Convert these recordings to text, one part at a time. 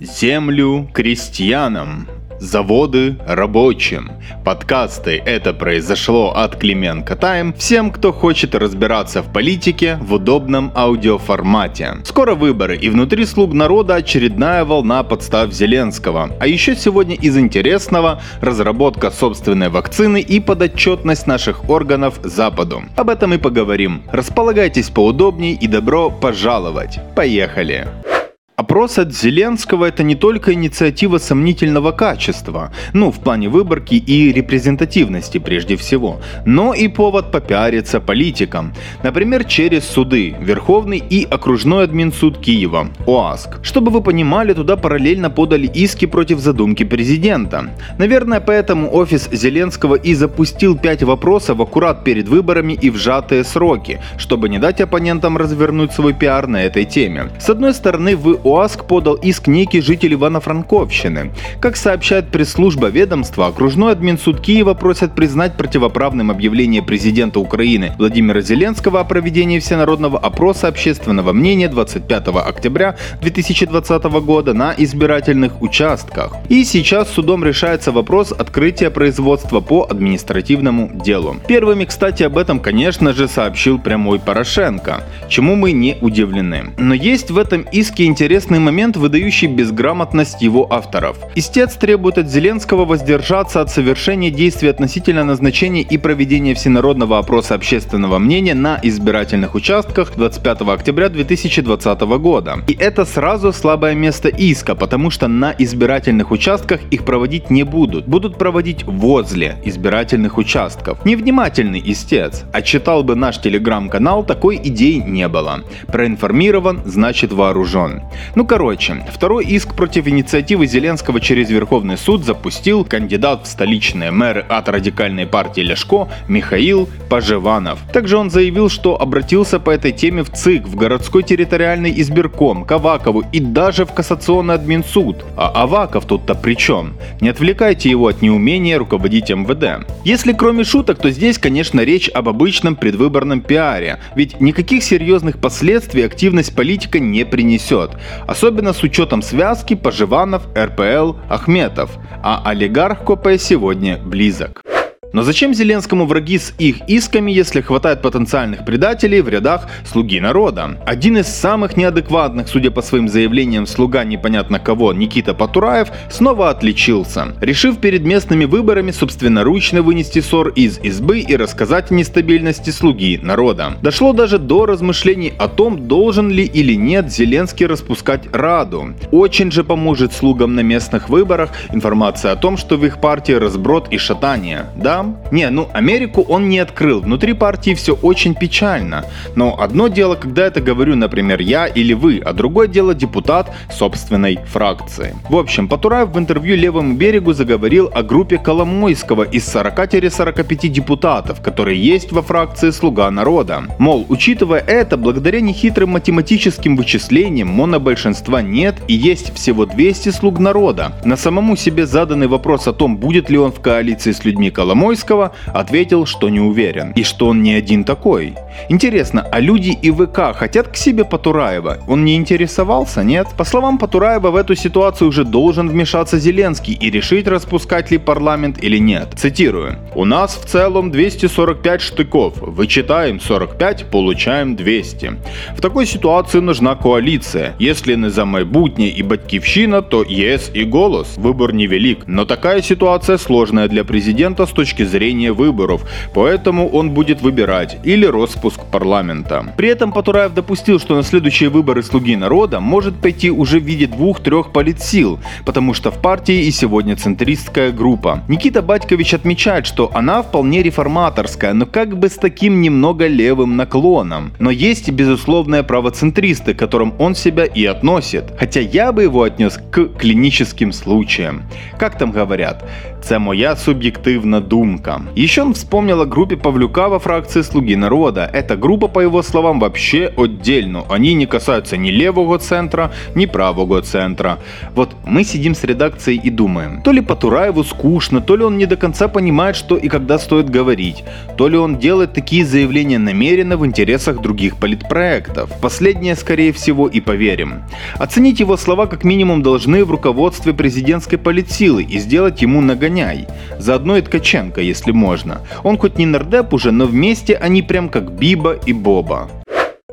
Землю крестьянам, заводы рабочим. Подкасты «Это произошло» от Клименко Тайм всем, кто хочет разбираться в политике в удобном аудиоформате. Скоро выборы, и внутри слуг народа очередная волна подстав Зеленского. А еще сегодня из интересного разработка собственной вакцины и подотчетность наших органов Западу. Об этом и поговорим. Располагайтесь поудобнее и добро пожаловать. Поехали! Опрос от Зеленского это не только инициатива сомнительного качества, ну в плане выборки и репрезентативности прежде всего, но и повод попиариться политикам. Например, через суды, Верховный и окружной админсуд Киева, ОАСК. Чтобы вы понимали, туда параллельно подали иски против задумки президента. Наверное, поэтому офис Зеленского и запустил пять вопросов аккурат перед выборами и в сжатые сроки, чтобы не дать оппонентам развернуть свой пиар на этой теме. С одной стороны, вы УАСК подал иск некий житель Ивано-Франковщины. Как сообщает пресс-служба ведомства, окружной админсуд Киева просят признать противоправным объявление президента Украины Владимира Зеленского о проведении всенародного опроса общественного мнения 25 октября 2020 года на избирательных участках. И сейчас судом решается вопрос открытия производства по административному делу. Первыми, кстати, об этом, конечно же, сообщил прямой Порошенко, чему мы не удивлены. Но есть в этом иске интересный интересный момент, выдающий безграмотность его авторов. Истец требует от Зеленского воздержаться от совершения действий относительно назначения и проведения всенародного опроса общественного мнения на избирательных участках 25 октября 2020 года. И это сразу слабое место иска, потому что на избирательных участках их проводить не будут. Будут проводить возле избирательных участков. Невнимательный истец. А читал бы наш телеграм-канал, такой идеи не было. Проинформирован, значит вооружен. Ну короче, второй иск против инициативы Зеленского через Верховный суд запустил кандидат в столичные мэры от радикальной партии Ляшко Михаил Пожеванов. Также он заявил, что обратился по этой теме в ЦИК, в городской территориальный избирком, к Авакову и даже в кассационный админсуд. А Аваков тут-то при чем? Не отвлекайте его от неумения руководить МВД. Если кроме шуток, то здесь, конечно, речь об обычном предвыборном пиаре, ведь никаких серьезных последствий активность политика не принесет особенно с учетом связки Поживанов, РПЛ, Ахметов, а олигарх КП сегодня близок. Но зачем Зеленскому враги с их исками, если хватает потенциальных предателей в рядах «Слуги народа»? Один из самых неадекватных, судя по своим заявлениям, слуга непонятно кого, Никита Патураев, снова отличился, решив перед местными выборами собственноручно вынести ссор из избы и рассказать о нестабильности «Слуги народа». Дошло даже до размышлений о том, должен ли или нет Зеленский распускать Раду. Очень же поможет слугам на местных выборах информация о том, что в их партии разброд и шатание. Да, там. Не, ну Америку он не открыл. Внутри партии все очень печально. Но одно дело, когда это говорю, например, я или вы, а другое дело депутат собственной фракции. В общем, Потураев в интервью Левому берегу заговорил о группе Коломойского из 40-45 депутатов, которые есть во фракции «Слуга народа». Мол, учитывая это, благодаря нехитрым математическим вычислениям монобольшинства нет и есть всего 200 слуг народа. На самому себе заданный вопрос о том, будет ли он в коалиции с людьми Коломойского, Коломойского ответил, что не уверен. И что он не один такой. Интересно, а люди и ВК хотят к себе Потураева? Он не интересовался, нет? По словам Потураева, в эту ситуацию уже должен вмешаться Зеленский и решить, распускать ли парламент или нет. Цитирую. «У нас в целом 245 штыков. Вычитаем 45, получаем 200. В такой ситуации нужна коалиция. Если не за майбутнє и Батьківщина, то ЕС и Голос. Выбор невелик. Но такая ситуация сложная для президента с точки зрения выборов, поэтому он будет выбирать или распуск парламента. При этом Потураев допустил, что на следующие выборы «Слуги народа» может пойти уже в виде двух-трех политсил, потому что в партии и сегодня центристская группа. Никита Батькович отмечает, что она вполне реформаторская, но как бы с таким немного левым наклоном. Но есть и безусловные правоцентристы, к которым он себя и относит. Хотя я бы его отнес к клиническим случаям. Как там говорят? Це моя суб'єктивна думка. Еще он вспомнил о группе Павлюка во фракции «Слуги народа». Эта группа, по его словам, вообще отдельно. Они не касаются ни левого центра, ни правого центра. Вот мы сидим с редакцией и думаем, то ли Потураеву скучно, то ли он не до конца понимает, что и когда стоит говорить, то ли он делает такие заявления намеренно в интересах других политпроектов. Последнее, скорее всего, и поверим. Оценить его слова как минимум должны в руководстве президентской политсилы и сделать ему нагоняй. Заодно и Ткаченко, если можно. Он хоть не нардеп уже, но вместе они прям как Биба и Боба.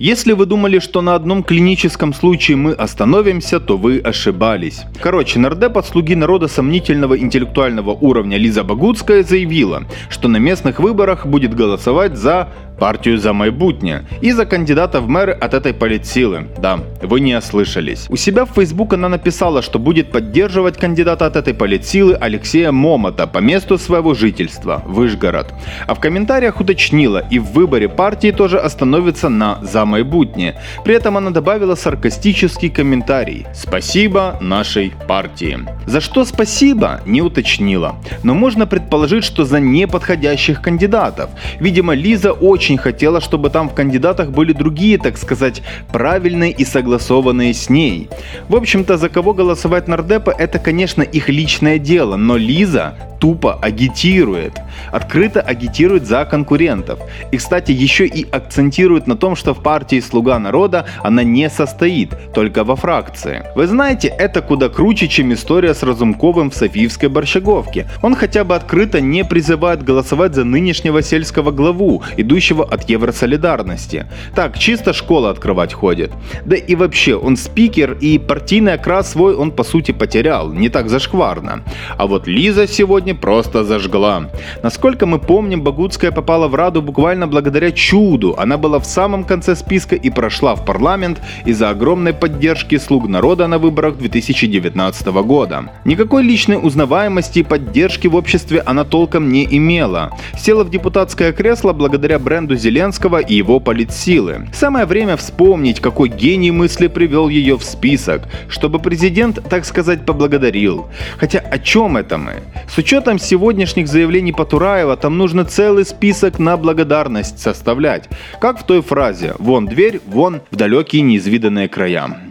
Если вы думали, что на одном клиническом случае мы остановимся, то вы ошибались. Короче, нардеп от слуги народа сомнительного интеллектуального уровня Лиза Багутская заявила, что на местных выборах будет голосовать за партию за майбутнє и за кандидата в мэры от этой политсилы. Да, вы не ослышались. У себя в Facebook она написала, что будет поддерживать кандидата от этой политсилы Алексея Момота по месту своего жительства, Выжгород. А в комментариях уточнила, и в выборе партии тоже остановится на «за майбутнє». При этом она добавила саркастический комментарий «Спасибо нашей партии». За что спасибо, не уточнила. Но можно предположить, что за неподходящих кандидатов. Видимо, Лиза очень хотела, чтобы там в кандидатах были другие, так сказать, правильные и согласованные с ней. В общем-то, за кого голосовать нардепа, это, конечно, их личное дело, но Лиза тупо агитирует, открыто агитирует за конкурентов. И, кстати, еще и акцентирует на том, что в партии «Слуга народа» она не состоит, только во фракции. Вы знаете, это куда круче, чем история с Разумковым в Софиевской Борщаговке. Он хотя бы открыто не призывает голосовать за нынешнего сельского главу, идущего от Евросолидарности. Так, чисто школа открывать ходит. Да и вообще, он спикер, и партийный окрас свой он по сути потерял, не так зашкварно. А вот Лиза сегодня сегодня просто зажгла. Насколько мы помним, Багутская попала в Раду буквально благодаря чуду. Она была в самом конце списка и прошла в парламент из-за огромной поддержки слуг народа на выборах 2019 года. Никакой личной узнаваемости и поддержки в обществе она толком не имела. Села в депутатское кресло благодаря бренду Зеленского и его политсилы. Самое время вспомнить, какой гений мысли привел ее в список, чтобы президент, так сказать, поблагодарил. Хотя о чем это мы? С учетом учетом сегодняшних заявлений Потураева, там нужно целый список на благодарность составлять. Как в той фразе «Вон дверь, вон в далекие неизведанные края».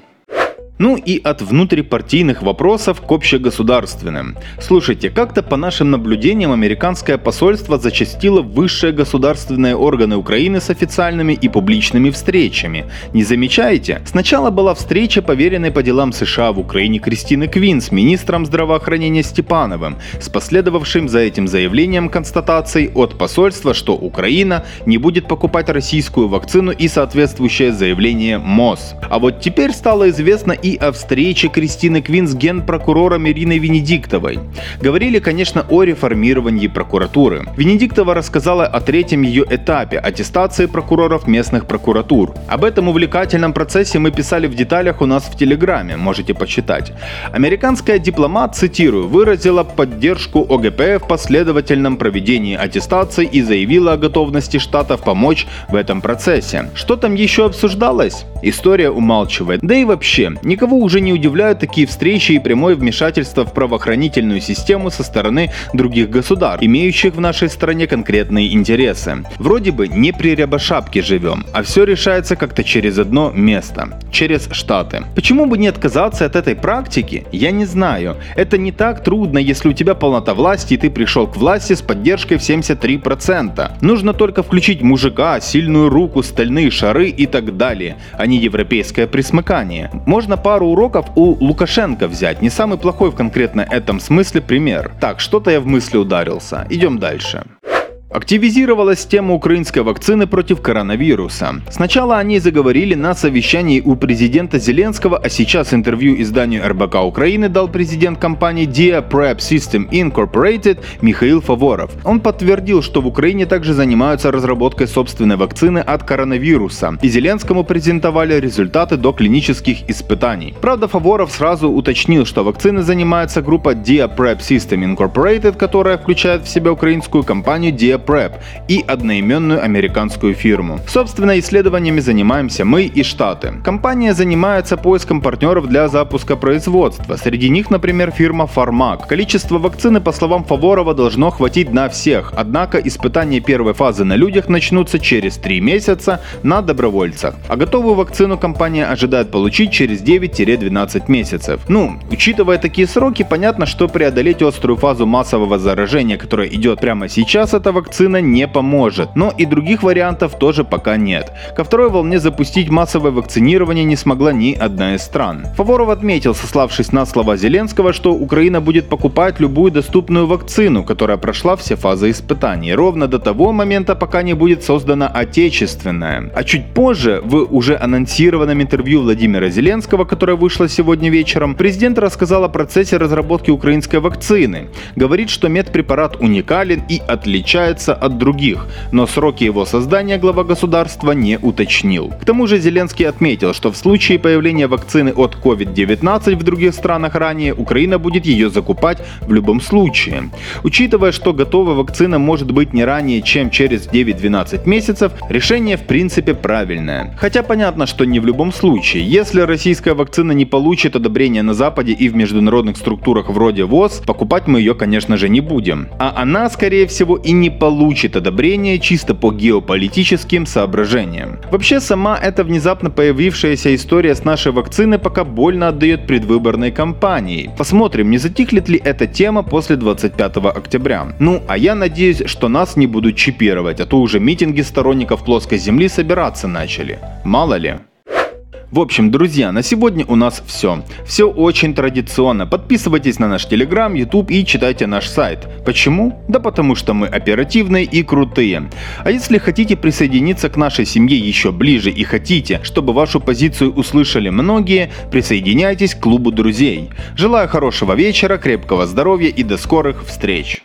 Ну и от внутрипартийных вопросов к общегосударственным. Слушайте, как-то по нашим наблюдениям американское посольство зачастило высшие государственные органы Украины с официальными и публичными встречами. Не замечаете? Сначала была встреча поверенной по делам США в Украине Кристины Квин с министром здравоохранения Степановым, с последовавшим за этим заявлением констатацией от посольства, что Украина не будет покупать российскую вакцину и соответствующее заявление МОЗ. А вот теперь стало известно и и о встрече Кристины Квин с генпрокурором Ириной Венедиктовой. Говорили, конечно, о реформировании прокуратуры. Венедиктова рассказала о третьем ее этапе – аттестации прокуроров местных прокуратур. Об этом увлекательном процессе мы писали в деталях у нас в Телеграме, можете почитать. Американская дипломат, цитирую, выразила поддержку ОГП в последовательном проведении аттестации и заявила о готовности штатов помочь в этом процессе. Что там еще обсуждалось? История умалчивает. Да и вообще, никого уже не удивляют такие встречи и прямое вмешательство в правоохранительную систему со стороны других государств, имеющих в нашей стране конкретные интересы. Вроде бы не при Рябошапке живем, а все решается как-то через одно место, через Штаты. Почему бы не отказаться от этой практики, я не знаю. Это не так трудно, если у тебя полнота власти и ты пришел к власти с поддержкой в 73%. Нужно только включить мужика, сильную руку, стальные шары и так далее, а не европейское присмыкание. Можно пару уроков у Лукашенко взять, не самый плохой в конкретно этом смысле пример. Так, что-то я в мысли ударился. Идем дальше. Активизировалась тема украинской вакцины против коронавируса. Сначала о ней заговорили на совещании у президента Зеленского, а сейчас интервью изданию РБК Украины дал президент компании Dia Prep System Incorporated Михаил Фаворов. Он подтвердил, что в Украине также занимаются разработкой собственной вакцины от коронавируса, и Зеленскому презентовали результаты до клинических испытаний. Правда, Фаворов сразу уточнил, что вакцины занимается группа Dia Prep System Incorporated, которая включает в себя украинскую компанию Dia BioPrep и одноименную американскую фирму. Собственно, исследованиями занимаемся мы и Штаты. Компания занимается поиском партнеров для запуска производства. Среди них, например, фирма Pharmac. Количество вакцины, по словам Фаворова, должно хватить на всех. Однако испытания первой фазы на людях начнутся через 3 месяца на добровольцах. А готовую вакцину компания ожидает получить через 9-12 месяцев. Ну, учитывая такие сроки, понятно, что преодолеть острую фазу массового заражения, которая идет прямо сейчас, эта вакцина не поможет. Но и других вариантов тоже пока нет. Ко второй волне запустить массовое вакцинирование не смогла ни одна из стран. Фаворов отметил, сославшись на слова Зеленского, что Украина будет покупать любую доступную вакцину, которая прошла все фазы испытаний, ровно до того момента, пока не будет создана отечественная. А чуть позже, в уже анонсированном интервью Владимира Зеленского, которое вышло сегодня вечером, президент рассказал о процессе разработки украинской вакцины. Говорит, что медпрепарат уникален и отличается от других, но сроки его создания глава государства не уточнил. К тому же Зеленский отметил, что в случае появления вакцины от COVID-19 в других странах ранее, Украина будет ее закупать в любом случае. Учитывая, что готовая вакцина может быть не ранее, чем через 9-12 месяцев, решение в принципе правильное. Хотя понятно, что не в любом случае. Если российская вакцина не получит одобрения на Западе и в международных структурах вроде ВОЗ, покупать мы ее, конечно же, не будем. А она, скорее всего, и не получит одобрения чисто по геополитическим соображениям. Вообще, сама эта внезапно появившаяся история с нашей вакциной пока больно отдает предвыборной кампании. Посмотрим, не затихнет ли эта тема после 25 октября. Ну, а я надеюсь, что нас не будут чипировать, а то уже митинги сторонников плоской земли собираться начали. Мало ли. В общем, друзья, на сегодня у нас все. Все очень традиционно. Подписывайтесь на наш Телеграм, YouTube и читайте наш сайт. Почему? Да потому что мы оперативные и крутые. А если хотите присоединиться к нашей семье еще ближе и хотите, чтобы вашу позицию услышали многие, присоединяйтесь к клубу друзей. Желаю хорошего вечера, крепкого здоровья и до скорых встреч.